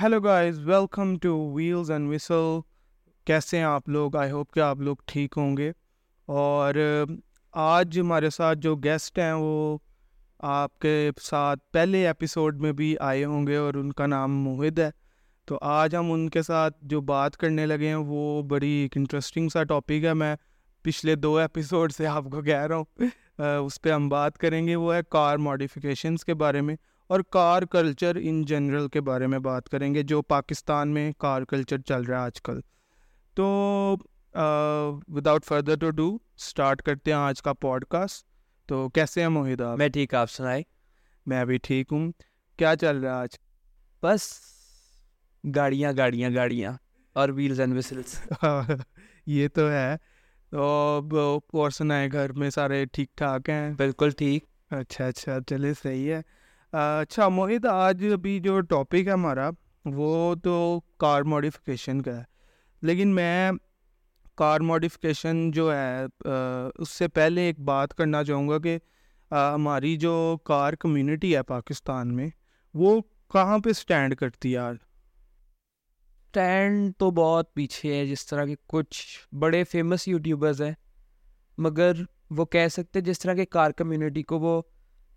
Hello guys welcome to wheels and whistle کیسے ہیں آپ لوگ؟ آئی ہوپ کہ آپ لوگ ٹھیک ہوں گے. اور آج ہمارے ساتھ جو گیسٹ ہیں وہ آپ کے ساتھ پہلے ایپیسوڈ میں بھی آئے ہوں گے اور ان کا نام موہد ہے. تو آج ہم ان کے ساتھ جو بات کرنے لگے ہیں وہ بڑی ایک انٹرسٹنگ سا ٹاپک ہے. میں پچھلے دو ایپیسوڈ سے آپ کو کہہ رہا ہوں. اس پہ ہم بات کریں گے. وہ ہے کار ماڈیفیکیشنس کے بارے میں. اور کار کلچر ان جنرل کے بارے میں بات کریں گے جو پاکستان میں کار کلچر چل رہا ہے آج کل۔ تو without further to do start کرتے ہیں آج کا پوڈ کاسٹ تو کیسے ہیں موہدہ میں ٹھیک آپ سنائے میں بھی ٹھیک ہوں۔ کیا چل رہا ہے آج؟ بس گاڑیاں گاڑیاں گاڑیاں اور ویلز اینڈ وسلس یہ تو ہے۔ تو اور سنائے گھر میں سارے ٹھیک ٹھاک ہیں؟ بالکل ٹھیک۔ اچھا اچھا چلے صحیح ہے۔ اچھا موہت آج ابھی جو ٹاپک ہے ہمارا، وہ تو کار ماڈیفکیشن کا ہے۔ لیکن میں کار ماڈیفکیشن جو ہے اس سے پہلے ایک بات کرنا چاہوں گا کہ ہماری جو کار کمیونٹی ہے پاکستان میں، وہ کہاں پہ اسٹینڈ کرتی ہے آج؟ اسٹینڈ تو بہت پیچھے ہے، جس طرح کے کچھ بڑے فیمس یوٹیوبرز ہیں، مگر وہ کہہ سکتے جس طرح کے کار کمیونٹی کو وہ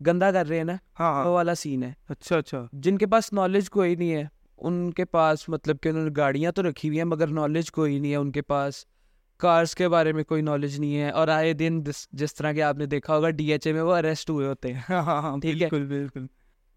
گندا کر رہے ہیں نا ہاں۔ وہ والا سین ہے۔ اچھا اچھا۔ جن کے پاس نالج کوئی نہیں ہے ان کے پاس مطلب کہ انہوں نے گاڑیاں تو رکھی ہوئی ہیں مگر نالج کوئی نہیں ہے ان کے پاس۔ کارس کے بارے میں کوئی نالج نہیں ہے۔ اور آئے دن جس طرح کہ آپ نے دیکھا ہوگا ڈی ایچ اے میں وہ اریسٹ ہوئے ہوتے ہیں۔ ہاں ہاں ٹھیک ہے۔ بالکل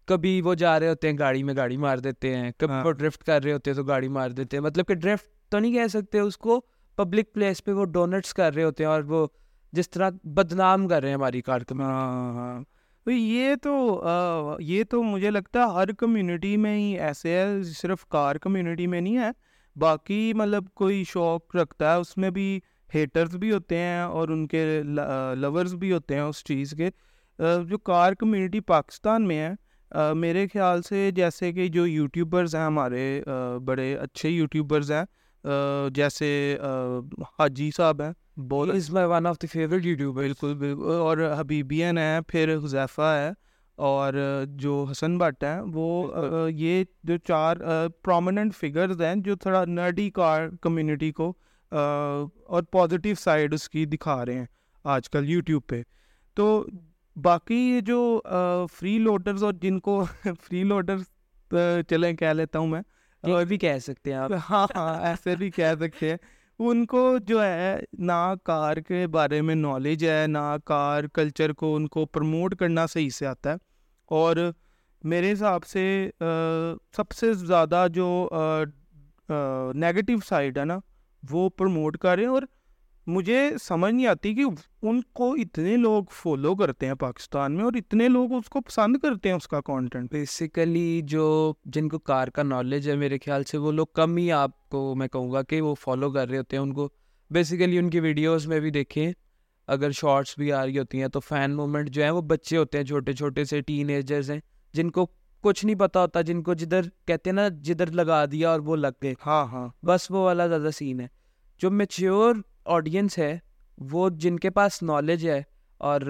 کبھی وہ جا رہے ہوتے ہیں گاڑی میں گاڑی مار دیتے ہیں کبھی ہاں۔ وہ ڈرفٹ کر رہے ہوتے ہیں تو گاڑی مار دیتے ہیں۔ مطلب کہ ڈرفٹ تو نہیں کہہ سکتے اس کو پبلک پلیس پہ وہ ڈونٹس کر رہے ہوتے ہیں اور وہ جس طرح بدنام کر رہے ہیں ہماری کار ہاں ہاں۔ یہ تو یہ تو مجھے لگتا ہے ہر کمیونٹی میں ہی ایسے ہے، صرف کار کمیونٹی میں نہیں ہے۔ باقی مطلب کوئی شوق رکھتا ہے، اس میں بھی ہیٹرز بھی ہوتے ہیں اور ان کے لورز بھی ہوتے ہیں اس چیز کے۔ جو کار کمیونٹی پاکستان میں ہے میرے خیال سے جیسے کہ جو یوٹیوبرز ہیں ہمارے بڑے اچھے یوٹیوبرز ہیں جیسے حاجی صاحب ہیں۔ Is my one of the favourite YouTube بالکل بالکل اور حبیبین ہے پھر حذیفہ ہے اور جو حسن بٹ ہیں وہ یہ جو چار پرومیننٹ فگرز ہیں جو تھوڑا نرڈی کار کمیونٹی کو اور پازیٹیو سائڈ اس کی دکھا رہے ہیں آج کل یوٹیوب پہ۔ تو باقی یہ جو فری لوڈرز اور جن کو فری لوڈرز چلیں کہہ لیتا ہوں میں۔ اور بھی کہہ سکتے ہیں آپ۔ ہاں ہاں ایسے بھی کہہ سکتے ہیں۔ ان کو جو ہے نہ کار کے بارے میں نالج ہے، نہ کار کلچر کو ان کو پروموٹ کرنا صحیح سے آتا ہے۔ اور میرے حساب سے سب سے زیادہ جو نیگیٹو سائڈ ہے نا، وہ پروموٹ کر رہے ہیں۔ اور مجھے سمجھ نہیں آتی کہ ان کو اتنے لوگ فالو کرتے ہیں پاکستان میں اور اتنے لوگ اس کو پسند کرتے ہیں اس کا کانٹینٹ بیسیکلی جو جن کو کار کا نالج ہے میرے خیال سے وہ لوگ کم ہی آپ کو میں کہوں گا کہ وہ فالو کر رہے ہوتے ہیں ان کو. بیسیکلی ان کی ویڈیوز میں بھی دیکھیں اگر شارٹس بھی آ رہی ہوتی ہیں تو فین مومنٹ جو ہیں وہ بچے ہوتے ہیں چھوٹے چھوٹے سے ٹین ایجرز ہیں جن کو کچھ نہیں پتا ہوتا جن کو جدھر کہتے ہیں نا جدھر لگا دیا اور وہ لگ گئے. ہاں ہاں. بس وہ والا زیادہ سین ہے. جو میچیور آڈینس ہے، وہ جن کے پاس نالج ہے اور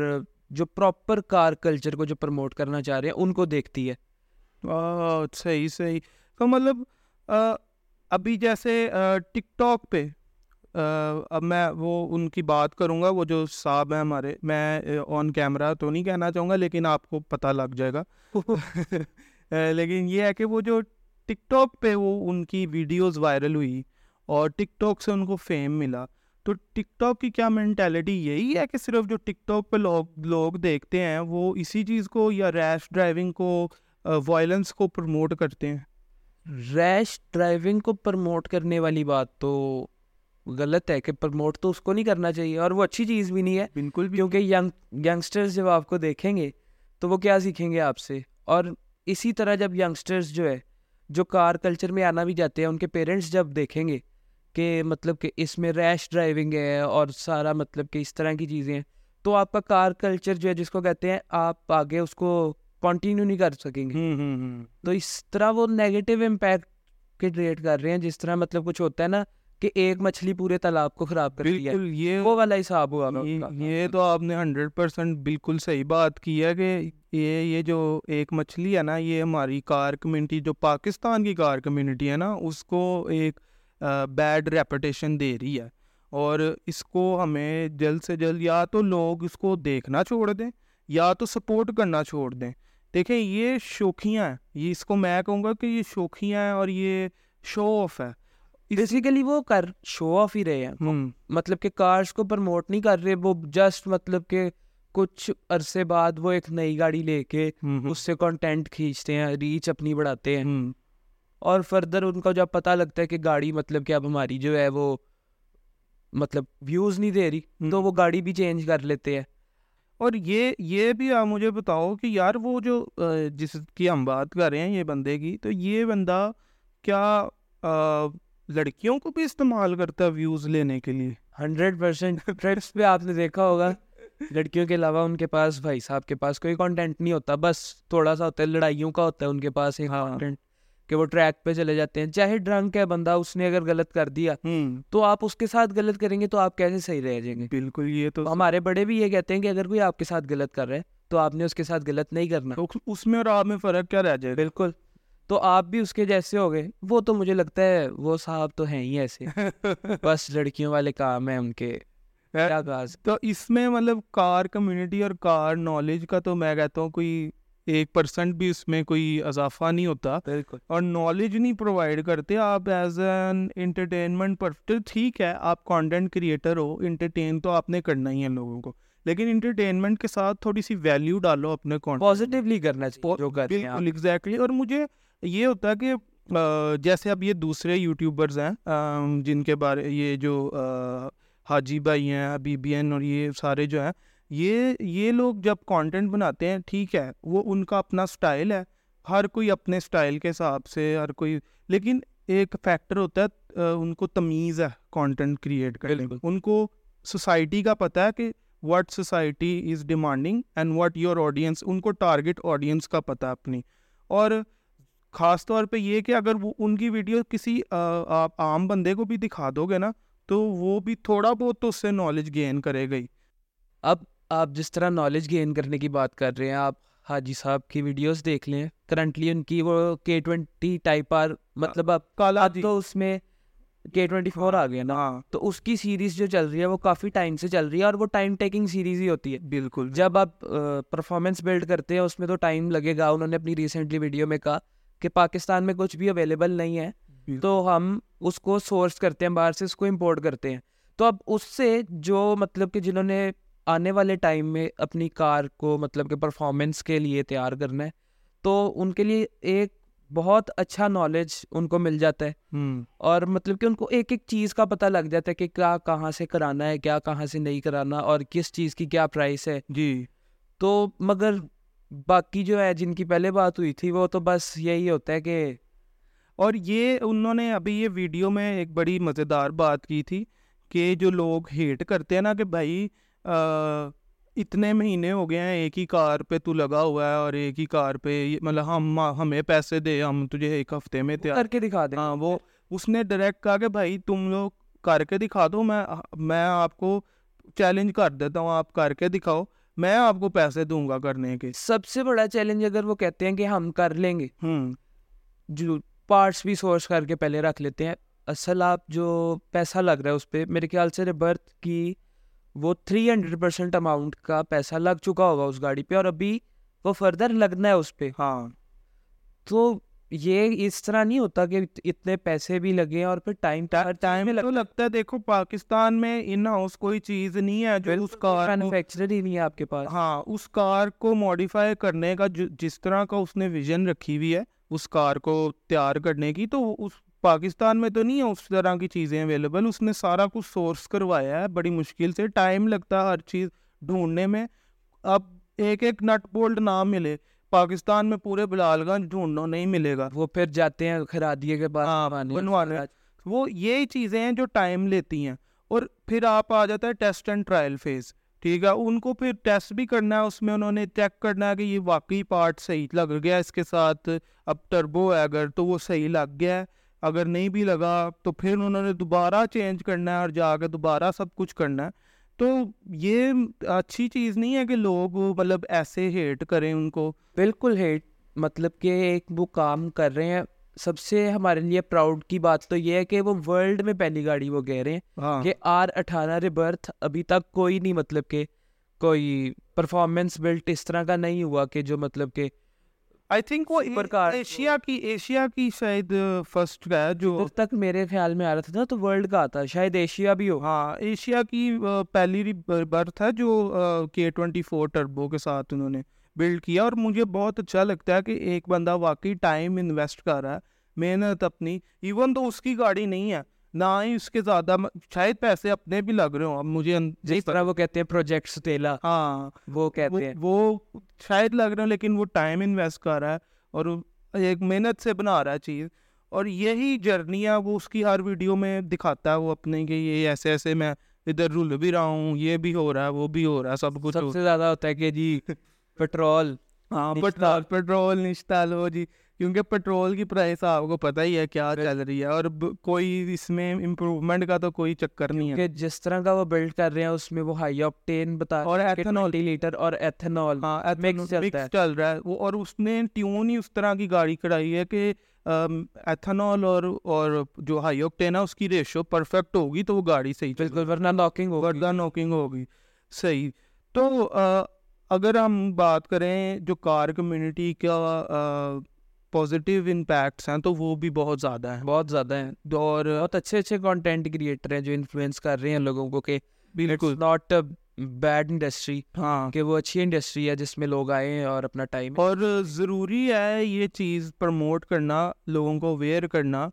جو پراپر کار کلچر کو جو پروموٹ کرنا چاہ رہے ہیں، ان کو دیکھتی ہے۔ صحیح صحیح۔ تو مطلب ابھی جیسے ٹک ٹاک پہ اب میں وہ ان کی بات کروں گا، وہ جو صاحب ہیں ہمارے، میں آن کیمرہ تو نہیں کہنا چاہوں گا، لیکن آپ کو پتہ لگ جائے گا۔ لیکن یہ ہے کہ وہ جو ٹک ٹاک پہ وہ ان کی ویڈیوز وائرل ہوئی اور ٹک ٹاک سے ان کو فیم ملا۔ تو ٹک ٹاک کی کیا مینٹیلٹی یہی ہے کہ صرف جو ٹک ٹاک پہ لوگ لوگ دیکھتے ہیں وہ اسی چیز کو یا ریش ڈرائیونگ کو وائلنس کو پروموٹ کرتے ہیں؟ ریش ڈرائیونگ کو پروموٹ کرنے والی بات تو غلط ہے کہ پروموٹ تو اس کو نہیں کرنا چاہیے اور وہ اچھی چیز بھی نہیں ہے۔ بالکل کیونکہ ینگ ینگسٹرز جب آپ کو دیکھیں گے تو وہ کیا سیکھیں گے آپ سے؟ اور اسی طرح جب ینگسٹرز جو ہے جو کار کلچر میں آنا بھی جاتے ہیں ان کے پیرنٹس جب دیکھیں گے کہ مطلب کہ اس میں ریش ڈرائیونگ ہے اور سارا مطلب کہ اس طرح کی چیزیں ہیں تو آپ کا کار کلچر جو ہے جس کو کہتے ہیں آپ آگے اس کو کنٹینیو نہیں کر سکیں گے۔ تو اس طرح وہ نیگیٹو امپیکٹ کریٹ کر رہے ہیں جس طرح مطلب کچھ ہوتا ہے نا کہ ایک مچھلی پورے تالاب کو خراب کر دیا یہ وہ والا حساب ہوا۔ یہ تو آپ نے ہنڈریڈ پرسینٹ بالکل صحیح بات کی ہے کہ یہ یہ جو ایک مچھلی ہے نا یہ ہماری کار کمیونٹی جو پاکستان کی کار کمیونٹی ہے نا اس کو ایک بیڈ ریپوٹیشن دے رہی ہے۔ اور اس کو ہمیں جلد سے جلد یا تو لوگ اس کو دیکھنا چھوڑ دیں یا تو سپورٹ کرنا چھوڑ دیں۔ دیکھیں یہ شوخیاں ہیں۔ یہ اس کو میں کہوں گا کہ یہ شوخیاں ہیں اور یہ شو آف ہے۔ بیسیکلی وہ کر شو آف ہی رہے ہیں۔ مطلب کہ کارس کو پروموٹ نہیں کر رہے وہ جسٹ مطلب کہ کچھ عرصے بعد وہ ایک نئی گاڑی لے کے اس سے کانٹینٹ کھینچتے ہیں ریچ اپنی بڑھاتے ہیں۔ اور فردر ان کو جب پتہ لگتا ہے کہ گاڑی مطلب کہ اب ہماری جو ہے وہ مطلب ویوز نہیں دے رہی تو وہ گاڑی بھی چینج کر لیتے ہیں۔ اور یہ یہ بھی آپ مجھے بتاؤ کہ یار وہ جو جس کی ہم بات کر رہے ہیں یہ بندے کی تو یہ بندہ کیا لڑکیوں کو بھی استعمال کرتا ہے ویوز لینے کے لیے؟ ہنڈریڈ پرسینٹ ٹریڈس پہ آپ نے دیکھا ہوگا۔ لڑکیوں کے علاوہ ان کے پاس بھائی صاحب کے پاس کوئی کانٹینٹ نہیں ہوتا بس تھوڑا سا ہوتا ہے لڑائیوں کا ہوتا ہے ان کے پاس ایک ہاں۔ کانٹینٹ کہ وہ ٹریک پہ چلے جاتے ہیں۔ چاہے ڈرنک ہے بندہ اس نے اگر غلط کر دیا تو آپ اس کے ساتھ غلط کریں گے تو آپ کیسے صحیح رہ جائیں گے؟ بالکل یہ تو ہمارے بڑے بھی یہ کہتے ہیں کہ اگر کوئی آپ کے ساتھ غلط کر رہا ہے تو آپ نے اس کے ساتھ غلط نہیں کرنا۔ اس میں اور آپ میں فرق کیا رہ جائے؟ بالکل۔ تو آپ بھی اس کے جیسے ہو گئے۔ وہ تو مجھے لگتا ہے وہ صاحب تو ہیں ہی ایسے۔ بس لڑکیوں والے کام ہیں ان کے۔ تو اس میں مطلب کار کمیونٹی اور کار نالج کا تو میں کہتا ہوں کوئی ایک پرسنٹ بھی اس میں کوئی اضافہ نہیں ہوتا۔ بالکل۔ اور نالج نہیں پرووائڈ کرتے آپ ایز این انٹرٹینمنٹ پر ٹھیک ہے آپ کانٹینٹ کریٹر ہو انٹرٹین تو آپ نے کرنا ہی ہے لوگوں کو۔ لیکن انٹرٹینمنٹ کے ساتھ تھوڑی سی ویلیو ڈالو اپنے پازیٹیولی کرنا چاہیے بالکل ایگزیکٹلی اور مجھے یہ ہوتا ہے کہ جیسے اب یہ دوسرے یوٹیوبرز ہیں جن کے بارے یہ جو حاجی بھائی ہیں بی بی این اور یہ سارے جو ہیں یہ یہ لوگ جب کانٹینٹ بناتے ہیں ٹھیک ہے وہ ان کا اپنا سٹائل ہے۔ ہر کوئی اپنے سٹائل کے حساب سے ہر کوئی۔ لیکن ایک فیکٹر ہوتا ہے ان کو تمیز ہے کانٹینٹ کریٹ کرنے۔ کی ان کو سوسائٹی کا پتہ ہے کہ what society is demanding and what your audience ان کو ٹارگیٹ آڈینس کا پتہ ہے اپنی۔ اور خاص طور پہ یہ کہ اگر وہ ان کی ویڈیو کسی آپ عام بندے کو بھی دکھا دو گے نا تو وہ بھی تھوڑا بہت تو اس سے نالج گین کرے گا ہی اب آپ جس طرح نالج گین کرنے کی بات کر رہے ہیں آپ حاجی صاحب کی ویڈیوز دیکھ لیں۔ کرنٹلی ان کی وہ کے ٹوینٹی ٹائپ آر مطلب کالا اب تو اس میں کے ٹوینٹی فور آ گیا نا۔ ہاں۔ تو اس کی سیریز جو چل رہی ہے وہ کافی ٹائم سے چل رہی ہے اور وہ ٹائم ٹیکنگ سیریز ہی ہوتی ہے۔ بالکل۔ جب آپ پرفارمنس بلڈ کرتے ہیں اس میں تو ٹائم لگے گا۔ انہوں نے اپنی ریسنٹلی ویڈیو میں کہا کہ پاکستان میں کچھ بھی اویلیبل نہیں ہے۔ تو ہم اس کو سورس کرتے ہیں باہر سے اس کو امپورٹ کرتے ہیں۔ تو اب اس سے جو مطلب کہ جنہوں نے آنے والے ٹائم میں اپنی کار کو مطلب کہ پرفارمنس کے لیے تیار کرنا ہے تو ان کے لیے ایک بہت اچھا نالج ان کو مل جاتا ہے۔ اور مطلب کہ ان کو ایک ایک چیز کا پتہ لگ جاتا ہے کہ کیا کہاں سے کرانا ہے کیا کہاں سے نہیں کرانا اور کس چیز کی کیا پرائس ہے۔ جی۔ تو مگر باقی جو ہے جن کی پہلے بات ہوئی تھی وہ تو بس یہی ہوتا ہے کہ اور یہ انہوں نے ابھی یہ ویڈیو میں ایک بڑی مزیدار بات کی تھی کہ جو لوگ ہیٹ کرتے ہیں نا کہ بھائی اتنے مہینے ہو گئے ہیں ایک ہی کار پہ تو لگا ہوا ہے اور ایک ہی کار پہ مطلب ہم ہمیں پیسے دے ہم تجھے ایک ہفتے میں تیار کر کے دکھا دیں۔ ہاں وہ اس نے ڈائریکٹ کہا کہ بھائی تم لوگ کر کے دکھا دو میں میں آپ کو چیلنج کر دیتا ہوں آپ کر کے دکھاؤ میں آپ کو پیسے دوں گا کرنے کے۔ سب سے بڑا چیلنج اگر وہ کہتے ہیں کہ ہم کر لیں گے۔ ہوں۔ جو پارٹس بھی سورس کر کے پہلے رکھ لیتے ہیں۔ اصل آپ جو پیسہ لگ رہا ہے اس پہ میرے خیال سے ریبرتھ کی وہ تھری ہنڈریڈ پرسینٹ اماؤنٹ کا پیسہ لگ چکا ہوگا اس گاڑی پہ اور ابھی وہ فردر لگنا ہے اس پہ۔ ہاں۔ تو یہ اس طرح نہیں ہوتا کہ اتنے پیسے بھی لگے اور پھر ٹائم ٹائم تو لگتا ہے۔ دیکھو پاکستان میں ان ہاؤس کوئی چیز نہیں ہے جو اس کار مینوفیکچرر ہی نہیں ہے آپ کے پاس۔ ہاں اس کار کو ماڈیفائی کرنے کا جس طرح کا اس نے ویژن رکھی ہوئی ہے اس کار کو تیار کرنے کی تو اس پاکستان میں تو نہیں ہے اس طرح کی چیزیں اویلیبل اس نے سارا کچھ سورس کروایا ہے بڑی مشکل سے۔ ٹائم لگتا ہے ہر چیز ڈھونڈنے میں۔ اب ایک ایک نٹ بولٹ نہ ملے پاکستان میں پورے بلال گنج ڈھونڈنا نہیں ملے گا۔ وہ پھر جاتے ہیں خرادیے کے ہاں، بنوانے۔ بنوانے۔ وہ یہی چیزیں ہیں جو ٹائم لیتی ہیں۔ اور پھر آپ آ جاتا ہے ٹیسٹ اینڈ ٹرائل فیز ٹھیک ہے ان کو پھر ٹیسٹ بھی کرنا ہے اس میں انہوں نے چیک کرنا ہے کہ یہ واقعی پارٹ صحیح لگ گیا اس کے ساتھ اب ٹربو ہے اگر تو وہ صحیح لگ گیا ہے۔ اگر نہیں بھی لگا تو پھر انہوں نے دوبارہ چینج کرنا ہے اور جا کے دوبارہ سب کچھ کرنا ہے۔ تو یہ اچھی چیز نہیں ہے کہ لوگ مطلب ایسے ہیٹ کریں ان کو۔ بالکل ہیٹ مطلب کہ ایک وہ کام کر رہے ہیں۔ سب سے ہمارے لیے پراؤڈ کی بات تو یہ ہے کہ وہ ورلڈ میں پہلی گاڑی وہ کہہ رہے ہیں ہاں۔ کہ آر اٹھارہ ریبرتھ ابھی تک کوئی نہیں مطلب کہ کوئی پرفارمنس بلٹ اس طرح کا نہیں ہوا کہ جو مطلب کہ آئی تھنک وہ ایشیا کی ایشیا کی شاید فرسٹ کا ہے جو تک میرے خیال میں آ رہا تھا نا تو ورلڈ کا آتا شاید ایشیا بھی ہو۔ ہاں ایشیا کی پہلی برتھ ہے جو کے ٹوینٹی فور ٹربو کے ساتھ انہوں نے بلڈ کیا۔ اور مجھے بہت اچھا لگتا ہے کہ ایک بندہ واقعی ٹائم انویسٹ کر رہا ہے محنت اپنی ایون تو اس کی گاڑی نہیں ہے۔ نہ ہی اس کے زیادہ شاید پیسے اپنے بھی لگ رہے ہوں اب مجھے جس طرح وہ کہتے ہیں پروجیکٹس تیلا ہاں وہ کہتے ہیں۔ وہ شاید لگ رہا ہے لیکن وہ ٹائم انویسٹ کر رہا ہے اور ایک محنت سے بنا رہا ہے چیز۔ اور یہی جرنی ہے وہ اس کی ہر ویڈیو میں دکھاتا ہے وہ اپنے کہ یہ ایسے ایسے میں ادھر رول بھی رہا ہوں یہ بھی ہو رہا ہے وہ بھی ہو رہا ہے سب کچھ سب سے زیادہ ہوتا ہے کہ جی پیٹرول ہاں پیٹرول پیٹرول نشتا لو جی۔ کیونکہ پیٹرول کی پرائس آپ کو پتہ ہی ہے کیا چل رہی ہے اور کوئی اس میں امپروومنٹ کا تو کوئی چکر نہیں ہے۔ کہ جس طرح کا وہ بلڈ کر رہے ہیں اس میں وہ ہائی آپٹین بتا اور ایتھنول لیٹر اور ایتھنول ہاں چل رہا ہے۔ وہ اور اس نے ٹیون ہی اس طرح کی گاڑی کڑائی ہے کہ ایتھنول اور اور جو ہائی آپٹین ہے اس کی ریشو پرفیکٹ ہوگی تو وہ گاڑی صحیح بالکل ورنہ لاکنگ ہو ورنہ نوکنگ ہوگی۔ صحیح۔ تو اگر ہم بات کریں جو کار کمیونٹی کا پازیٹیو امپیکٹس ہیں تو وہ بھی بہت زیادہ ہیں بہت زیادہ ہیں۔ اور بہت اچھے اچھے کانٹینٹ کریٹر ہیں جو انفلوئنس کر رہے ہیں لوگوں کو کہ بالکل۔ ناٹ بیڈ انڈسٹری ہاں کہ وہ اچھی انڈسٹری ہے جس میں لوگ آئے ہیں اور اپنا ٹائم اور ضروری ہے یہ چیز پروموٹ کرنا لوگوں کو اویئر کرنا۔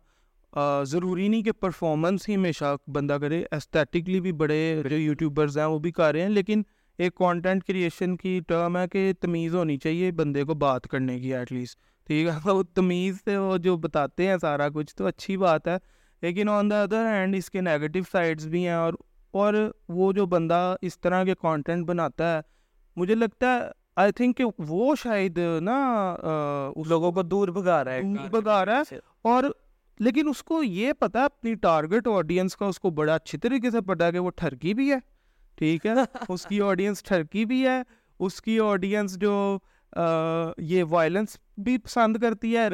ضروری نہیں کہ پرفارمنس ہی ہمیشہ بندہ کرے۔ استھیٹکلی بھی بڑے جو یوٹیوبرز ہیں وہ بھی کر رہے ہیں لیکن ایک کانٹینٹ کریشن کی ٹرم ہے کہ تمیز ہونی چاہیے بندے کو بات کرنے کی ایٹ لیسٹ ٹھیک ہے وہ تمیز سے وہ جو بتاتے ہیں سارا کچھ تو اچھی بات ہے لیکن آن دا ادر ہینڈ اس کے نیگیٹو سائڈس بھی ہیں اور اور وہ جو بندہ اس طرح کے کانٹینٹ بناتا ہے مجھے لگتا ہے آئی تھنک کہ وہ شاید نا اس لوگوں کو دور بھگا رہا ہے بھگا رہا ہے اور لیکن اس کو یہ پتا ہے اپنی ٹارگیٹ آڈینس کا اس کو بڑا اچھی طریقے سے پتا ہے کہ وہ ٹھرکی بھی ہے ٹھیک ہے اس کی آڈینس ٹھرکی بھی ہے اس کی آڈینس جو یہ وائلنس بھی پسند کرتی ہے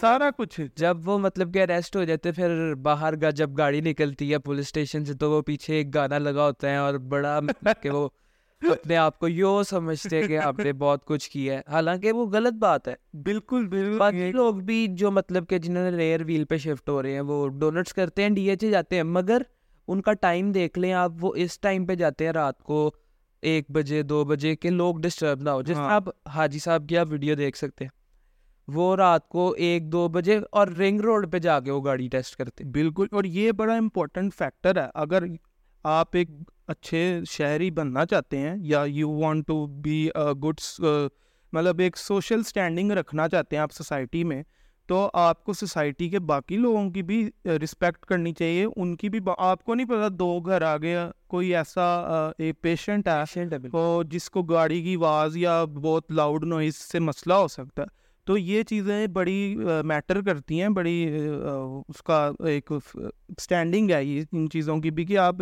سارا کچھ۔ جب وہ مطلب کہ اریسٹ ہو جاتے پھر باہر کا جب گاڑی نکلتی ہے پولیس اسٹیشن سے تو وہ پیچھے ایک گانا لگا ہوتا ہے اور بڑا کہ وہ اپنے آپ کو یو سمجھتے کہ آپ نے بہت کچھ کیا ہے۔ حالانکہ وہ غلط بات ہے۔ بالکل بالکل باقی لوگ بھی جو مطلب کہ جنہوں نے ریئر ویل پہ شفٹ ہو رہے ہیں وہ ڈونٹس کرتے ہیں ڈی ایچ اے جاتے ہیں۔ مگر ان کا ٹائم دیکھ لیں آپ وہ اس ٹائم پہ جاتے ہیں رات کو ایک بجے دو بجے کے لوگ ڈسٹرب نہ ہو۔ جس طرح آپ حاجی صاحب کی آپ ویڈیو دیکھ سکتے ہیں۔ وہ رات کو ایک دو بجے اور رنگ روڈ پہ جا کے وہ گاڑی ٹیسٹ کرتے۔ بالکل اور یہ بڑا امپورٹنٹ فیکٹر ہے۔ اگر آپ ایک اچھے شہری بننا چاہتے ہیں یا you want to be good مطلب ایک سوشل اسٹینڈنگ رکھنا چاہتے ہیں آپ سوسائٹی میں تو آپ کو سوسائٹی کے باقی لوگوں کی بھی رسپیکٹ کرنی چاہیے۔ ان کی بھی آپ کو نہیں پتا دو گھر آ گیا کوئی ایسا ایک پیشنٹ ہے جس کو گاڑی کی آواز یا بہت لاؤڈ نوائز سے مسئلہ ہو سکتا ہے۔ تو یہ چیزیں بڑی میٹر کرتی ہیں بڑی اس کا ایک اسٹینڈنگ ہے یہ ان چیزوں کی بھی کہ آپ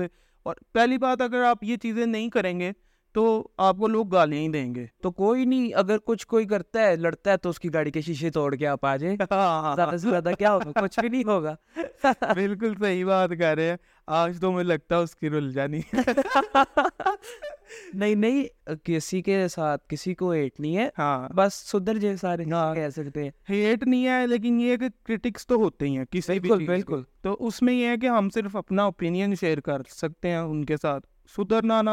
اور پہلی بات اگر آپ یہ چیزیں نہیں کریں گے تو آپ کو لوگ گالیاں ہی دیں گے۔ تو کوئی نہیں اگر کچھ کوئی کرتا ہے لڑتا ہے تو اس کی گاڑی کے شیشے توڑ کے آپ آ جائیں۔ زیادہ سے زیادہ کیا ہوگا؟ کچھ بھی نہیں ہوگا۔ بالکل صحیح بات کہہ رہے ہیں۔ آج تو مجھے لگتا ہے اس کی رل جانی نہیں نہیں کسی کے ساتھ کسی کو ہیٹ نہیں ہے۔ ہاں۔ بس سدھر جیسے سارے کہہ سکتے ہیں۔ ہیٹ نہیں ہے لیکن یہ کہ کرٹکس تو ہوتے ہی ہیں کسی بھی بالکل تو اس میں یہ ہے کہ ہم صرف اپنا اوپینین شیئر کر سکتے ہیں ان کے ساتھ۔ سدھرنا نہ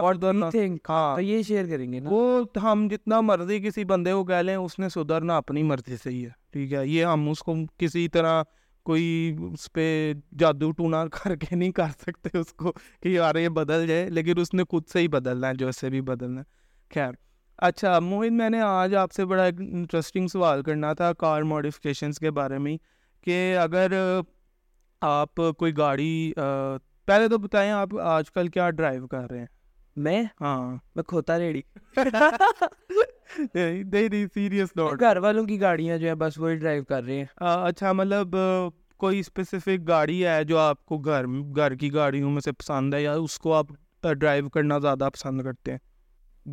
ہاں۔ یہ شیئر کریں گے وہ ہم جتنا مرضی کسی بندے کو کہہ لیں اس نے سدھرنا اپنی مرضی سے ہی ہے۔ ٹھیک ہے یہ ہم اس کو کسی طرح کوئی اس پہ جادو ٹونا کر کے نہیں کر سکتے اس کو کہ یار یہ بدل جائے لیکن اس نے خود سے ہی بدلنا ہے جو سے بھی بدلنا ہے۔ خیر۔ اچھا موہد میں نے آج آپ سے بڑا ایک انٹرسٹنگ سوال کرنا تھا کار ماڈیفکیشنس کے بارے میں کہ اگر آپ کوئی گاڑی پہلے تو بتائیں آپ آج کل کیا ڈرائیو کر رہے ہیں؟ میں؟ ہاں۔ میں کھوتا ریڑی نہیں نہیں سیریس نوٹ گھر والوں کی گاڑیاں جو ہیں بس وہی ڈرائیو کر رہے ہیں۔ اچھا مطلب کوئی اسپیسیفک گاڑی ہے جو آپ کو گھر گھر کی گاڑیوں میں سے پسند ہے یا اس کو آپ ڈرائیو کرنا زیادہ پسند کرتے ہیں؟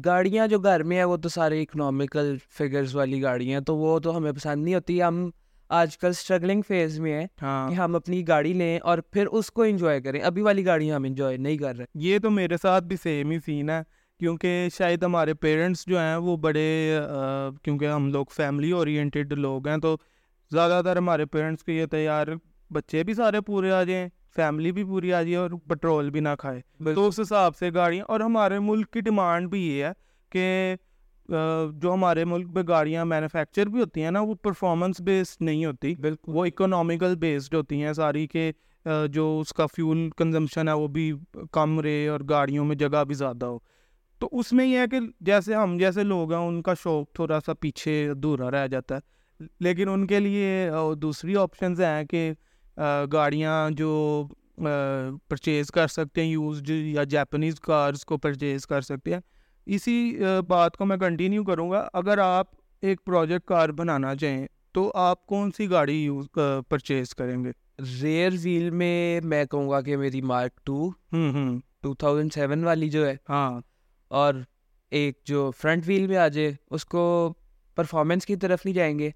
گاڑیاں جو گھر میں ہیں وہ تو سارے اکنامیکل فگرز والی گاڑیاں ہیں تو وہ تو ہمیں پسند نہیں ہوتی۔ ہم آج کل اسٹرگلنگ فیز میں ہیں ہاں۔ کہ ہم اپنی گاڑی لیں اور پھر اس کو انجوائے کریں۔ ابھی والی گاڑیاں ہم انجوائے نہیں کر رہے۔ یہ تو میرے ساتھ بھی سیم ہی سین ہے کیونکہ شاید ہمارے پیرنٹس جو ہیں وہ بڑے کیونکہ ہم لوگ فیملی اورینٹیڈ لوگ ہیں تو زیادہ تر ہمارے پیرنٹس کے یہ تھے یار بچے بھی سارے پورے آ جائیں فیملی بھی پوری آ جائے اور پٹرول بھی نہ کھائے۔ تو اس حساب سے گاڑیاں اور ہمارے ملک کی ڈیمانڈ بھی یہ ہے کہ جو ہمارے ملک میں گاڑیاں مینوفیکچر بھی ہوتی ہیں نا وہ پرفارمنس بیسڈ نہیں ہوتی۔ بالکل۔ وہ اکنامیکل بیسڈ ہوتی ہیں ساری کہ جو اس کا فیول کنزمپشن ہے وہ بھی کم رہے اور گاڑیوں میں جگہ بھی زیادہ ہو۔ تو اس میں یہ ہے کہ جیسے ہم جیسے لوگ ہیں ان کا شوق تھوڑا سا پیچھے ادھورا رہ جاتا ہے۔ لیکن ان کے لیے دوسری آپشنز ہیں کہ گاڑیاں جو پرچیز کر سکتے ہیں یوزڈ یا جیپنیز کارز کو پرچیز کر سکتے ہیں۔ اسی بات کو میں کنٹینیو کروں گا۔ اگر آپ ایک پروجیکٹ کار بنانا چاہیں تو آپ کون سی گاڑی یوز پرچیز کریں گے؟ ریئر ویل میں میں کہوں گا کہ میری مارک ٹو ہوں ہوں ٹو تھاؤزینڈ سیون والی جو ہے۔ ہاں۔ اور ایک جو فرنٹ ویل میں آ جائے اس کو پرفارمنس کی طرف نہیں جائیں گے۔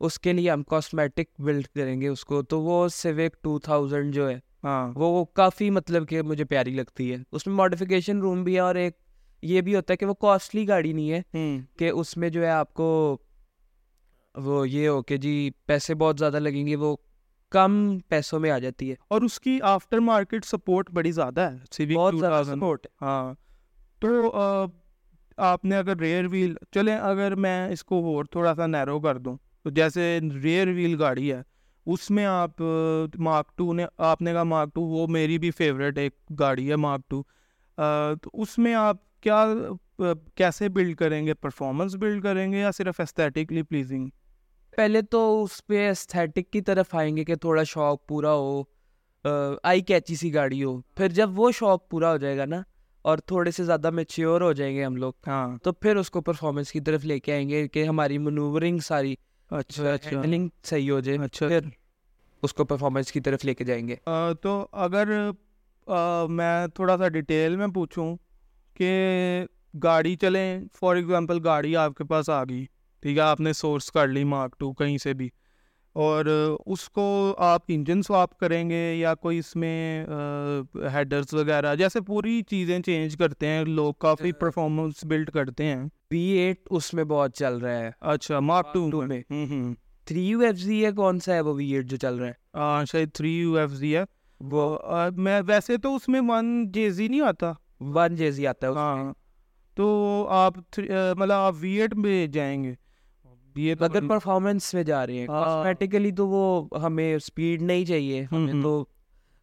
اس کے لیے ہم کاسمیٹک بلڈ کریں گے اس کو۔ تو وہ سیوک ٹو تھاؤزینڈ جو ہے ہاں۔ وہ کافی مطلب کہ مجھے پیاری لگتی ہے۔ اس میں ماڈیفیکیشن روم بھی ہے اور ایک یہ بھی ہوتا ہے کہ وہ کاسٹلی گاڑی نہیں ہے کہ اس میں جو ہے آپ کو وہ یہ ہو کہ جی پیسے بہت زیادہ لگیں گے وہ کم پیسوں میں آ جاتی ہے۔ اور اس کی آفٹر مارکیٹ سپورٹ بڑی زیادہ ہے بہت زیادہ۔ 2000 سپورٹ ہاں۔ تو آپ نے اگر ریئر ویل چلیں اگر میں اس کو اور تھوڑا سا نیرو کر دوں۔ تو جیسے ریئر ویل گاڑی ہے اس میں آپ مارک ٹو نے آپ نے کہا مارک ٹو وہ میری بھی فیوریٹ ایک گاڑی ہے مارک ٹو تو اس میں آپ کیا کیسے بلڈ کریں گے؟ پرفارمنس بلڈ کریں گے یا صرف استھیٹکلی پلیزنگ پہلے تو اس پہ استھیٹک کی طرف آئیں گے کہ تھوڑا شوق پورا ہو آئی کیچی سی گاڑی ہو۔ پھر جب وہ شوق پورا ہو جائے گا نا اور تھوڑے سے زیادہ میچیور ہو جائیں گے ہم لوگ ہاں۔ تو پھر اس کو پرفارمنس کی طرف لے کے آئیں گے کہ ہماری منورنگ ساری اچھا۔ اچھا ہینڈلنگ صحیح ہو جائے۔ اچھا۔ پھر اس کو پرفارمنس کی طرف لے کے جائیں گے۔ تو اگر میں تھوڑا سا ڈیٹیل میں پوچھوں کہ گاڑی چلیں۔ فار ایگزامپل گاڑی آپ کے پاس آ گئی ٹھیک ہے آپ نے سورس کر لی مارک ٹو کہیں سے بھی۔ اور اس کو آپ انجن سواپ کریں گے یا کوئی اس میں ہیڈرز وغیرہ جیسے پوری چیزیں چینج کرتے ہیں لوگ کافی پرفارمنس بلڈ کرتے ہیں۔ وی ایٹ اس میں بہت چل رہا ہے۔ اچھا مارک ٹو میں۔ تھری یو ایف زی ہے کون سا ہے وہ وی ایٹ جو چل رہا ہے؟ ہاں شاید تھری یو ایف زی ہے۔ وہ۔ میں ویسے تو اس میں ون جے زی نہیں آتا۔ ون جیزی آتا ہے۔ ہاں۔ تو آپ مطلب آپ وی ایٹ میں جائیں گے۔ اگر پرفارمنس میں جا رہے ہیں ہاں۔ کاسمیٹیکلی تو وہ ہمیں اسپیڈ نہیں چاہیے ہم، ہمیں تو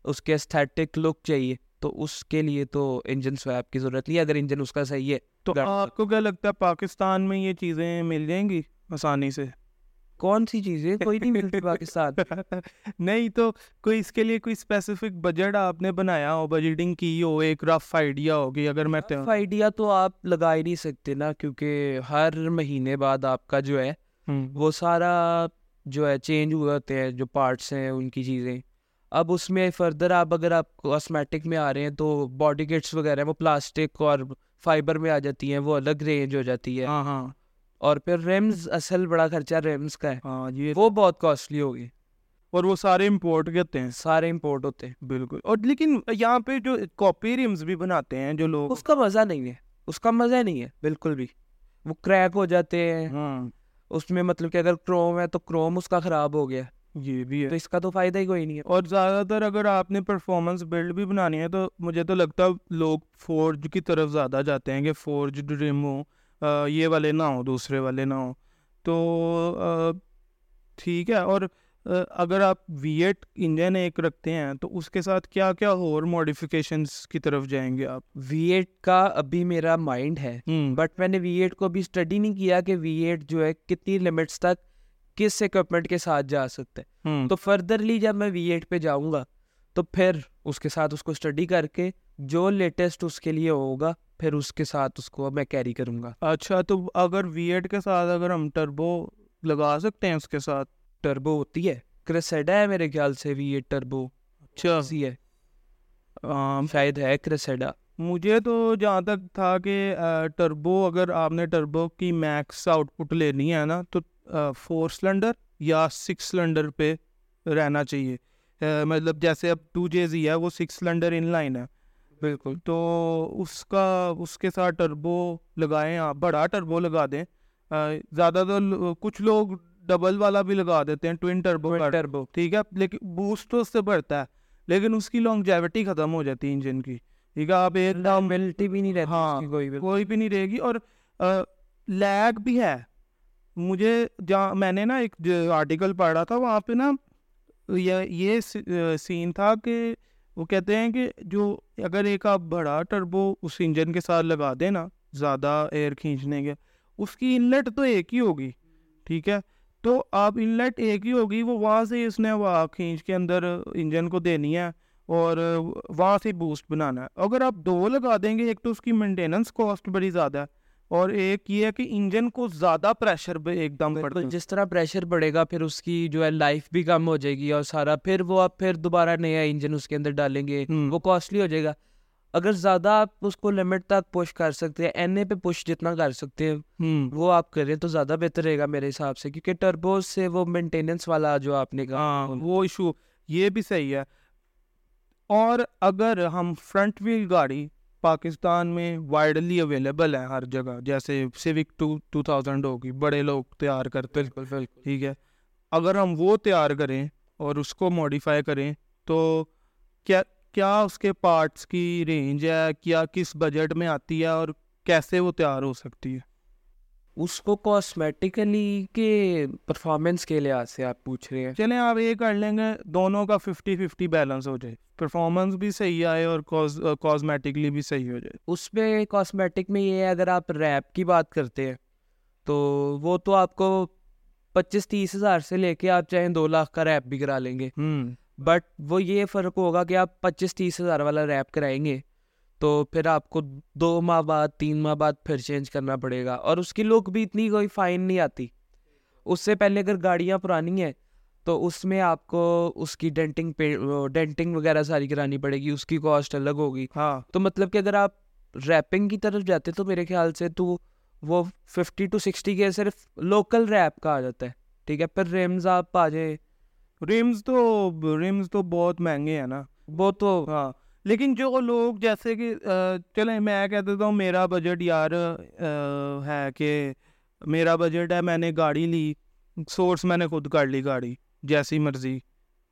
اس کے استھیٹک لک چاہیے۔ تو اس کے لیے تو انجن سویپ کی ضرورت نہیں ہے اگر انجن اس کا صحیح ہے تو آپ کو کیا لگتا ہے پاکستان میں یہ چیزیں مل جائیں گی آسانی سے؟ کون سی چیزیں کوئی نہیں ملتی پاکستان نہیں تو کوئی اس کے لیے کوئی اسپیسیفک بجٹ آپ نے بنایا ہو بجٹنگ کی ہو ایک رف آئیڈیا ہوگی اگر میں آئیڈیا تو آپ لگا ہی نہیں سکتے نا کیونکہ ہر مہینے بعد آپ کا جو ہے وہ سارا جو ہے چینج ہوئے ہوتے ہیں جو پارٹس ہیں ان کی چیزیں۔ اب اس میں فردر آپ اگر آپ کاسمیٹک میں آ رہے ہیں تو باڈی کٹس وغیرہ وہ پلاسٹک اور فائبر میں آ جاتی ہیں وہ الگ رینج ہو جاتی ہے۔ ہاں ہاں۔ اور پھر ریمز اصل بڑا خرچہ ریمز کا ہے۔ ہاں یہ وہ بہت کاسٹلی ہوگی۔ اور وہ سارے امپورٹ کرتے ہیں۔ سارے امپورٹ ہوتے ہیں۔ بالکل۔ اور لیکن یہاں پہ جو کاپی ریمز بھی بناتے ہیں جو لوگ اس کا مزہ نہیں ہے۔ اس کا مزہ نہیں ہے۔ بالکل بھی۔ وہ کریک ہو جاتے ہیں۔ ہاں۔ اس میں مطلب کہ اگر کروم ہے تو کروم اس کا خراب ہو گیا۔ یہ بھی ہے۔ تو اس کا تو فائدہ ہی کوئی نہیں ہے۔ اور زیادہ تر اگر آپ نے پرفارمنس بلڈ بھی بنانی ہے تو مجھے تو لگتا ہے لوگ فورج کی طرف زیادہ جاتے ہیں کہ فورج ڈریم ہو۔ یہ والے نہ ہو دوسرے والے نہ ہو تو ٹھیک ہے۔ اور اگر آپ وی ایٹ انجن ایک رکھتے ہیں تو اس کے ساتھ کیا کیا اور ماڈیفیکیشنس کی طرف جائیں گے آپ؟ وی ایٹ کا ابھی میرا مائنڈ ہے بٹ میں نے وی ایٹ کو ابھی اسٹڈی نہیں کیا کہ وی ایٹ جو ہے کتنی لمٹس تک کس اکوپمنٹ کے ساتھ جا سکتا ہے۔ ہوں۔ تو فردرلی جب میں وی ایٹ پہ جاؤں گا تو پھر اس کے ساتھ اس کو اسٹڈی کر کے جو لیٹسٹ اس کے لیے ہوگا پھر اس کے ساتھ اس کو میں کیری کروں گا۔ اچھا تو اگر وی ایٹ کے ساتھ اگر ہم ٹربو لگا سکتے ہیں اس کے ساتھ؟ ٹربو ہوتی ہے۔ کرسیڈا ہے میرے خیال سے وی ایٹ ٹربو اچھا۔ سی ہے۔ شاید ہے کرسیڈا مجھے تو جہاں تک تھا کہ ٹربو اگر آپ نے ٹربو کی میکس آؤٹ پٹ لینی ہے نا تو فور سلنڈر یا سکس سلنڈر پہ رہنا چاہیے۔ مطلب جیسے اب ٹو جے زی ہے وہ سکس سلنڈر ان لائن ہے۔ بالکل۔ تو اس کا اس کے ساتھ ٹربو لگائیں آپ بڑا ٹربو لگا دیں۔ زیادہ تر کچھ لوگ ڈبل والا بھی لگا دیتے ہیں ٹوئن ٹربو ٹربو۔ ٹھیک ہے؟ لیکن بوسٹ تو اس سے بڑھتا ہے لیکن اس کی لانگجیوٹی ختم ہو جاتی ہے انجن کی۔ ٹھیک ہے؟ آپ ایک دم ملٹی بھی نہیں رہتی ہاں کوئی بھی۔ کوئی بھی نہیں رہے گی۔ اور لیگ بھی ہے۔ مجھے جہاں میں نے نا ایک آرٹیکل پڑھا تھا وہاں پہ نا یہ سین تھا کہ وہ کہتے ہیں کہ جو اگر ایک آپ بڑا ٹربو اس انجن کے ساتھ لگا دیں نا، زیادہ ایئر کھینچنے کے، اس کی انلیٹ تو ایک ہی ہوگی، ٹھیک ہے؟ تو آپ انلیٹ ایک ہی ہوگی، وہ وہاں سے اس نے وہ کھینچ کے اندر انجن کو دینی ہے اور وہاں سے بوسٹ بنانا ہے۔ اگر آپ دو لگا دیں گے، ایک تو اس کی مینٹیننس کاسٹ بڑی زیادہ ہے۔ اور ایک یہ ہے کہ انجن کو زیادہ پریشر ایک دم پڑتا ہے۔ جس طرح پریشر بڑھے گا پھر اس کی جو ہے لائف بھی کم ہو جائے گی اور سارا پھر وہ آپ پھر دوبارہ نیا انجن اس کے اندر ڈالیں گے وہ کاسٹلی ہو جائے گا۔ اگر زیادہ آپ اس کو لمٹ تک پش کر سکتے ہیں این اے پہ پش جتنا کر سکتے ہیں وہ آپ کریں تو زیادہ بہتر رہے گا میرے حساب سے کیونکہ ٹربوز سے وہ مینٹیننس والا جو آپ نے کہا وہ ایشو یہ بھی صحیح ہے۔ اور اگر ہم فرنٹ ویل گاڑی پاکستان میں وائڈلی اویلیبل ہے ہر جگہ۔ جیسے سیوک ٹو ٹو تھاؤزینڈ ہوگی بڑے لوگ تیار کرتے بالکل ٹھیک ہے۔ اگر ہم وہ تیار کریں اور اس کو ماڈیفائی کریں تو کیا کیا اس کے پارٹس کی رینج ہے؟ کیا کس بجٹ میں آتی ہے اور کیسے وہ تیار ہو سکتی ہے؟ اس کو کاسمیٹیکلی کے پرفارمنس کے لحاظ سے آپ پوچھ رہے ہیں۔ چلیں آپ یہ کر لیں گے دونوں کا ففٹی ففٹی بیلنس ہو جائے۔ پرفارمنس بھی صحیح آئے اور کاسمیٹکلی بھی صحیح ہو جائے۔ اس میں کاسمیٹک میں یہ ہے اگر آپ ریپ کی بات کرتے ہیں تو وہ تو آپ کو پچیس تیس ہزار سے لے کے آپ چاہیں دو لاکھ کا ریپ بھی کرا لیں گے۔ بٹ وہ یہ فرق ہوگا کہ آپ پچیس تیس ہزار والا ریپ کرائیں گے۔ تو پھر آپ کو دو ماہ بعد تین ماہ بعد پھر چینج کرنا پڑے گا اور اس کی لک بھی اتنی کوئی فائن نہیں آتی۔ اس سے پہلے اگر گاڑیاں پرانی ہیں تو اس میں آپ کو اس کی ڈینٹنگ ڈینٹنگ وغیرہ ساری کرانی پڑے گی اس کی کاسٹ الگ ہوگی۔ ہاں۔ تو مطلب کہ اگر آپ ریپنگ کی طرف جاتے تو میرے خیال سے تو وہ ففٹی ٹو سکسٹی کے صرف لوکل ریپ کا آ جاتا ہے۔ ٹھیک ہے پھر ریمز آپ آ جائیں۔ ریمز تو ریمز تو بہت مہنگے ہیں نا۔ وہ تو ہاں۔ لیکن جو لوگ جیسے کہ چلیں میں کہہ دیتا ہوں میرا بجٹ یار ہے کہ میرا بجٹ ہے، میں نے گاڑی لی سورس میں نے خود کر لی گاڑی، جیسی مرضی،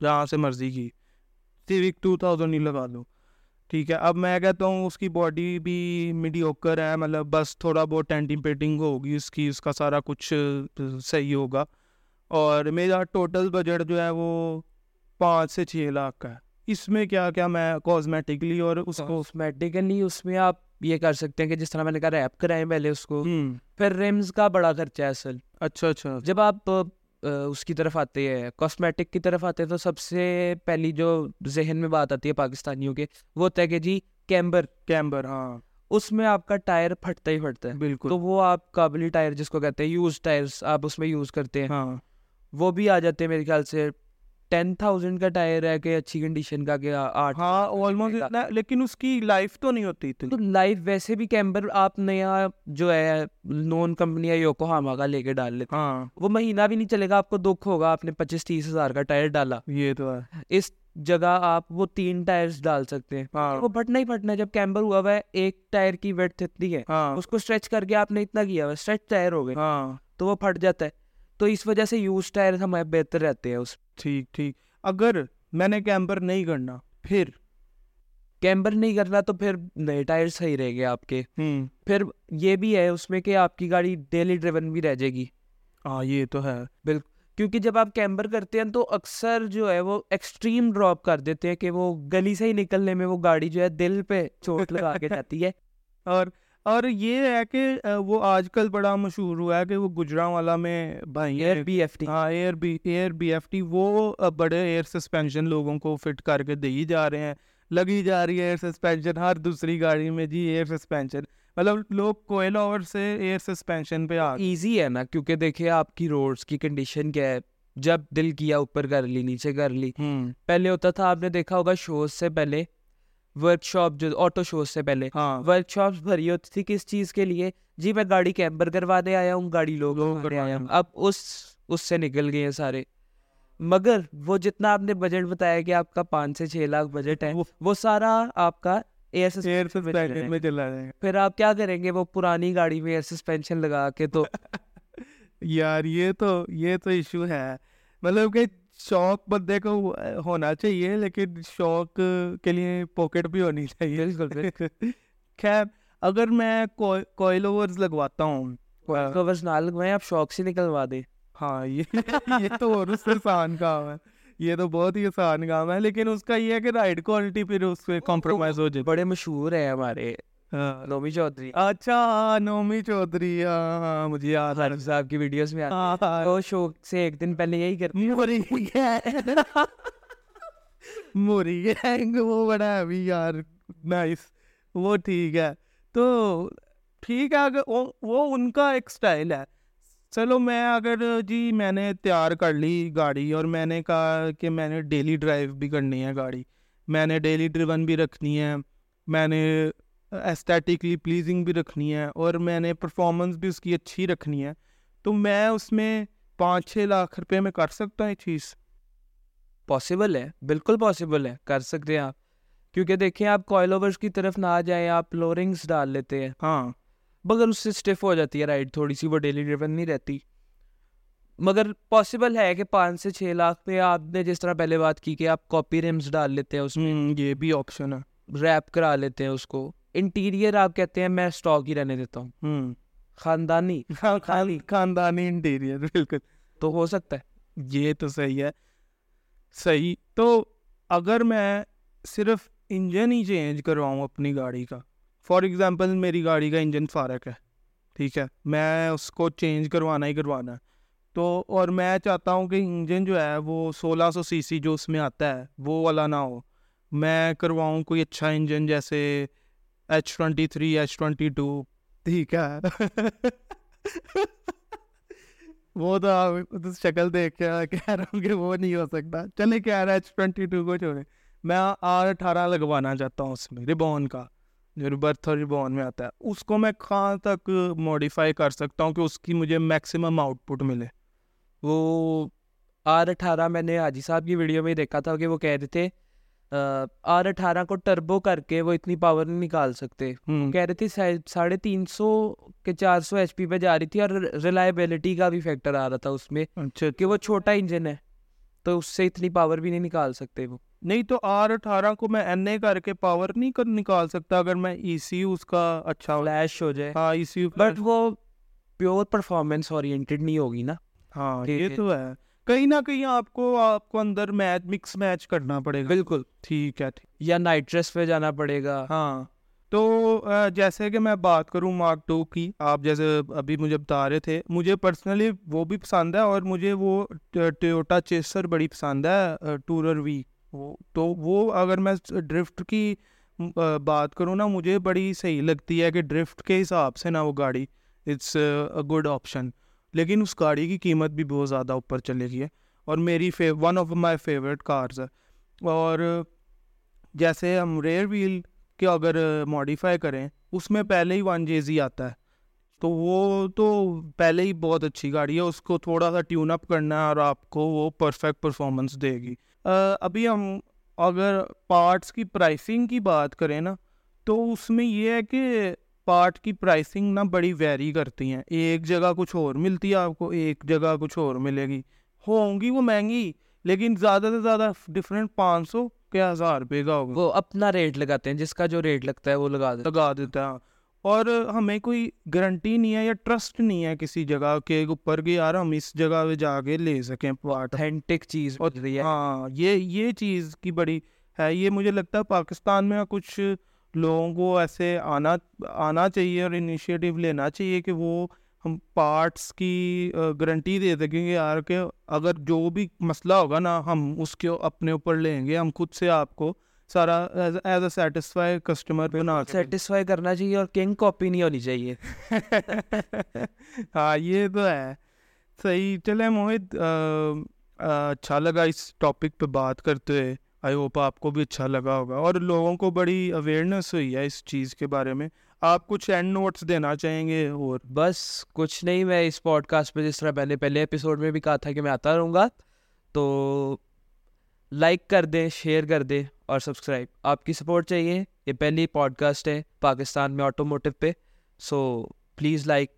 جہاں سے مرضی کی۔ سیوک ٹو تھاؤزینڈ ہی لگا لو ٹھیک ہے، اب میں کہتا ہوں اس کی باڈی بھی میڈی اوکر ہے مطلب بس تھوڑا بہت ٹینٹنگ پیٹنگ ہوگی اس کی، اس کا سارا کچھ صحیح ہوگا۔ اور میرا ٹوٹل بجٹ جو ہے وہ پانچ سے چھ لاکھ کا ہے۔ اس میں کیا کیا میں کاسمیٹکلی اور اس کو کاسمیٹکلی اس میں آپ یہ کر سکتے ہیں کہ جس طرح میں نے کہا ریپ کرائیں پہلے اس کو پھر ریمز کا بڑا خرچہ ہے اصل۔ اچھا اچھا۔ جب آپ اس کی طرف آتے ہیں کاسمیٹک کی طرف آتے ہیں تو سب سے پہلی جو ذہن میں بات آتی ہے پاکستانیوں کے وہ ہوتا ہے کہ جی کیمبر کیمبر ہاں۔ اس میں آپ کا ٹائر پھٹتا ہی پھٹتا ہے۔ بالکل۔ تو وہ آپ قابلی ٹائر جس کو کہتے ہیں یوز ٹائرس آپ اس میں یوز کرتے ہیں۔ ہاں۔ وہ بھی آ جاتے ہیں میرے خیال سے ٹین تھاؤزینڈ کا ٹائر ہے کہ اچھی کنڈیشن کا کہ آٹھ ہاں آلموسٹ لیکن اس کی لائف تو نہیں ہوتی تو لائف ویسے بھی کیمبر آپ نیا جو ہے نون کمپنی ہے یوکو ہاما کا لے کے ڈال لیتے ہاں۔ وہ مہینہ بھی نہیں چلے گا آپ کو دکھ ہوگا آپ نے پچیس تیس ہزار کا ٹائر ڈالا۔ یہ تو ہے۔ اس جگہ آپ وہ تین ٹائرس ڈال سکتے ہیں۔ ہاں۔ وہ پھٹنا ہی پھٹنا ہے جب کیمبر ہوا ہوا ہے ایک ٹائر کی ویٹ اتنی ہے۔ ہاں۔ اس کو اسٹریچ کر کے آپ نے اتنا کیا ہوا اسٹریچ ٹائر ہو گئے۔ ہاں۔ تو وہ پھٹ جاتا ہے۔ تو اس وجہ سے یوز ٹائر ہمارے بہتر رہتے ہیں اس ٹھیک ٹھیک۔ اگر میں نے کیمبر نہیں کرنا پھر؟ کیمبر نہیں کرنا تو پھر نئے ٹائر صحیح رہے گے آپ کے۔ پھر یہ بھی ہے اس میں کہ آپ کی گاڑی ڈیلی ڈریون بھی رہ جائے گی۔ ہاں یہ تو ہے۔ بالکل۔ کیونکہ جب آپ کیمبر کرتے ہیں تو اکثر جو ہے وہ ایکسٹریم ڈراپ کر دیتے ہیں کہ وہ گلی سے ہی نکلنے میں وہ گاڑی جو ہے دل پہ چوٹ لگا کے جاتی ہے۔ اور اور یہ ہے کہ وہ آج کل بڑا مشہور ہوا ہے کہ وہ گجرا والا میں بھائی ایئر بی ایف ٹی ہاں air B air B F T وہ بڑے ایئر سسپینشن لوگوں کو فٹ کر کے دے ہی جا رہے ہیں۔ لگی جا رہی ہے ایئر سسپینشن ہر دوسری گاڑی میں جی ایئر سسپینشن مطلب لوگ کوئل اوور سے ایئر سسپینشن پہ آ ایزی ہے نا کیونکہ دیکھیں آپ کی روڈس کی کنڈیشن کیا ہے۔ جب دل کیا اوپر کر لی نیچے کر لی۔ پہلے ہوتا تھا آپ نے دیکھا ہوگا شوز سے پہلے ورک شاپ جو آٹو شوز سے پہلے. ہاں. ورک شاپ بھری ہوتی تھی کس چیز کے لیے؟ جی میں گاڑی کیمبر کروانے آیا ہوں گاڑی لوگ آیا ہوں. اب اس اس سے نکل گئے ہیں سارے. مگر وہ جتنا آپ نے بجٹ بتایا کہ آپ کا پانچ سے چھ لاکھ بجٹ ہے وہ سارا آپ کا ایئر ایئر سسپینشن میں چلا جائے گا. پھر آپ کیا کریں گے؟ وہ پرانی گاڑی میں ایئر سسپینشن لگا کے تو یار یہ تو یہ تو ایشو ہے. مطلب کہ شوق بندے کو ہونا چاہیے لیکن شوق کے لیے پاکٹ بھی ہونی چاہیے خیر اگر میں کوئل اوورز لگواتا ہوں۔ کورس نہ لگوائیں آپ شوق سے نکلوا دیں۔ ہاں یہ تو اور اس آسان کام ہے۔ یہ تو بہت ہی آسان کام ہے لیکن اس کا یہ ہے کہ رائڈ کوالٹی پھر اس پہ کمپرومائز ہو جائے بڑے مشہور ہیں ہمارے۔ نومی چودھری۔ اچھا نومی چودھری۔ ہاں مجھے یاد حاجی صاحب کی ویڈیوز میں آتے ہیں۔ وہ شو سے ایک دن پہلے یہی کرتے موری موری گینگ وہ بڑا ہے ابھی یار نائس۔ وہ ٹھیک ہے۔ تو ٹھیک ہے اگر وہ ان کا ایک اسٹائل ہے۔ چلو میں اگر جی میں نے تیار کر لی گاڑی اور میں نے کہا کہ میں نے ڈیلی ڈرائیو بھی کرنی ہے گاڑی۔ میں نے ڈیلی ڈریون بھی رکھنی ہے۔ میں نے اسٹیٹکلی پلیزنگ بھی رکھنی ہے اور میں نے پرفارمنس بھی اس کی اچھی رکھنی ہے تو میں اس میں پانچ چھ لاکھ روپے میں کر سکتا ہوں یہ چیز۔ پاسبل ہے بالکل پاسبل ہے کر سکتے ہیں آپ۔ کیونکہ دیکھیں آپ کوئل اوورس کی طرف نہ آ جائیں آپ لورنگس ڈال لیتے ہیں۔ ہاں۔ مگر اس سے اسٹیف ہو جاتی ہے رائڈ تھوڑی سی وہ ڈیلی ڈریون نہیں رہتی۔ مگر پاسبل ہے کہ پانچ سے چھ لاکھ میں آپ نے جس طرح پہلے بات کی کہ آپ کاپی ریمس ڈال لیتے ہیں اس میں یہ بھی آپشن ہے۔ ریپ کرا لیتے ہیں اس کو۔ انٹیریئر آپ کہتے ہیں میں اسٹاک ہی رہنے دیتا ہوں۔ خاندانی۔ خاندانی انٹیریئر بالکل۔ تو ہو سکتا ہے۔ یہ تو صحیح ہے۔ صحیح۔ تو اگر میں صرف انجن ہی چینج کرواؤں اپنی گاڑی کا فار ایگزامپل میری گاڑی کا انجن فارک ہے ٹھیک ہے؟ میں اس کو چینج کروانا ہی کروانا ہے۔ تو اور میں چاہتا ہوں کہ انجن جو ہے وہ سولہ سو سی سی جو اس میں آتا ہے وہ والا نہ ہو۔ میں کرواؤں کوئی اچھا انجن جیسے H twenty three H twenty two ٹھیک ہے وہ تو شکل دیکھ کے کہہ رہا ہوں کہ وہ نہیں ہو سکتا چلے کہہ رہا ایچ ٹوینٹی ٹو کو چھوڑے میں آر اٹھارہ لگوانا چاہتا ہوں اس میں ریبون کا جو برتھ اور ریبون میں آتا ہے اس کو میں کہاں تک موڈیفائی کر سکتا ہوں کہ اس کی مجھے میکسیمم آؤٹ پٹ ملے وہ آر اٹھارہ میں نے حاجی صاحب کی ویڈیو میں دیکھا تھا کہ وہ کہہ رہے تھے آر اٹھارہ کو ٹربو کر کے وہ اتنی پاور نہیں نکال سکتے۔ کہہ رہے تھے ساڑھے تین سو کے چار سو ایچ پی پہ جا رہی تھی اور ریلائبلٹی کا بھی فیکٹر آ رہا تھا اس میں اچھا کہ وہ چھوٹا انجن ہے تو اس سے اتنی پاور بھی نہیں نکال سکتے وہ۔ نہیں تو آر اٹھارہ کو میں این اے کر کے پاور نہیں نکال سکتا اگر میں ای سی یو اس کا اچھا فلیش ہو جائے۔ ہاں ای سی یو بٹ وہ پیور پرفارمنس اورینٹیڈ نہیں ہوگی نا۔ ہاں یہ تو ہے۔ کہیں نہ کہیں آپ کو آپ کو اندر میچ مکس میچ کرنا پڑے گا۔ بالکل۔ ٹھیک ہے یا نائٹریس پہ جانا پڑے گا۔ ہاں۔ تو جیسے کہ میں بات کروں مارک ٹو کی آپ جیسے ابھی مجھے بتا رہے تھے مجھے پرسنلی وہ بھی پسند ہے اور مجھے وہ ٹیوٹا چیسر بڑی پسند ہے ٹورر وی تو وہ اگر میں ڈرفٹ کی بات کروں نا مجھے بڑی صحیح لگتی ہے کہ ڈرفٹ کے حساب سے نا وہ گاڑی اٹس اے گڈ آپشن لیکن اس گاڑی کی قیمت بھی بہت زیادہ اوپر چلے گئی ہے اور میری one of my favourite cars ہے۔ اور جیسے ہم ریئر ویل کے اگر ماڈیفائی کریں، اس میں پہلے ہی ون جے زی آتا ہے۔ تو وہ تو پہلے ہی بہت اچھی گاڑی ہے، اس کو تھوڑا سا ٹیون اپ کرنا ہے اور آپ کو وہ پرفیکٹ پرفارمنس دے گی۔ ابھی ہم اگر پارٹس کی پرائسنگ کی بات کریں نا، تو اس میں یہ ہے کہ پارٹ کی پرائسنگ نا بڑی ویری کرتی ہیں۔ ایک جگہ کچھ اور ملتی ہے آپ کو ایک جگہ کچھ اور ملے گی۔ ہوں گی وہ مہنگی لیکن زیادہ سے زیادہ ڈفرینٹ پانچ سو کے ہزار روپے کا ہوگا۔ وہ اپنا ریٹ لگاتے ہیں جس کا جو ریٹ لگتا ہے وہ لگا لگا دیتا ہے اور ہمیں کوئی گارنٹی نہیں ہے یا ٹرسٹ نہیں ہے کسی جگہ کے اوپر کہ یار ہم اس جگہ پہ جا کے لے سکیں۔ پارٹ اتھینٹک چیز ہاں یہ یہ چیز کی بڑی ہے۔ یہ مجھے لگتا ہے پاکستان میں کچھ لوگوں کو ایسے آنا آنا چاہیے اور انیشیٹو لینا چاہیے کہ وہ ہم پارٹس کی گارنٹی دے سکیں گے یار کہ اگر جو بھی مسئلہ ہوگا نا ہم اس کے اپنے اوپر لیں گے ہم خود سے آپ کو سارا ایز اے سیٹسفائی کسٹمر بنا سیٹسفائی کرنا چاہیے اور کنگ کاپی نہیں ہونی چاہیے۔ ہاں یہ تو ہے۔ صحیح۔ چلے موہت اچھا لگا اس ٹاپک پہ بات کرتے ہوئے۔ آئی ہوپ آپ کو بھی اچھا لگا ہوگا۔ اور لوگوں کو بڑی اویئرنیس ہوئی ہے اس چیز کے بارے میں۔ آپ کچھ اینڈ نوٹس دینا چاہیں گے اور بس کچھ نہیں میں اس پوڈ کاسٹ پہ جس طرح نے پہلے ایپیسوڈ میں بھی کہا تھا کہ میں آتا رہوں گا۔ تو لائک کر دیں شیئر کر دیں اور سبسکرائب آپ کی سپورٹ چاہیے۔ یہ پہلی پوڈ کاسٹ ہے پاکستان میں آٹو موٹو پہ۔ So please like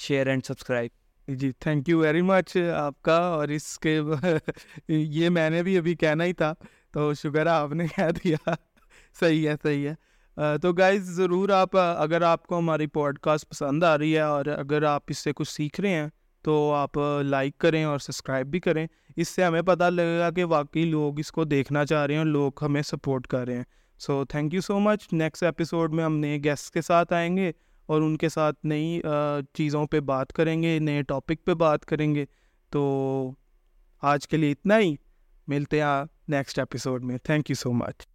share and subscribe G thank you very much آپ کا۔ اور اس کے یہ میں نے بھی ابھی کہنا ہی تھا۔ تو شکر ہے آپ نے کہہ دیا۔ صحیح ہے صحیح ہے۔ تو گائز ضرور آپ، اگر آپ کو ہماری پوڈ کاسٹ پسند آ رہی ہے اور اگر آپ اس سے کچھ سیکھ رہے ہیں، تو آپ لائک کریں اور سبسکرائب بھی کریں۔ اس سے ہمیں پتہ لگے گا کہ واقعی لوگ اس کو دیکھنا چاہ رہے ہیں اور لوگ ہمیں سپورٹ کر رہے ہیں۔ So thank you so much next episode میں ہم نئے گیسٹ کے ساتھ آئیں گے اور ان کے ساتھ نئی چیزوں پہ بات کریں گے، نئے ٹاپک پہ بات کریں گے۔ تو آج کے لیے اتنا ہی۔ ملتے ہیں نیکسٹ ایپیسوڈ میں تھینک یو سو مچ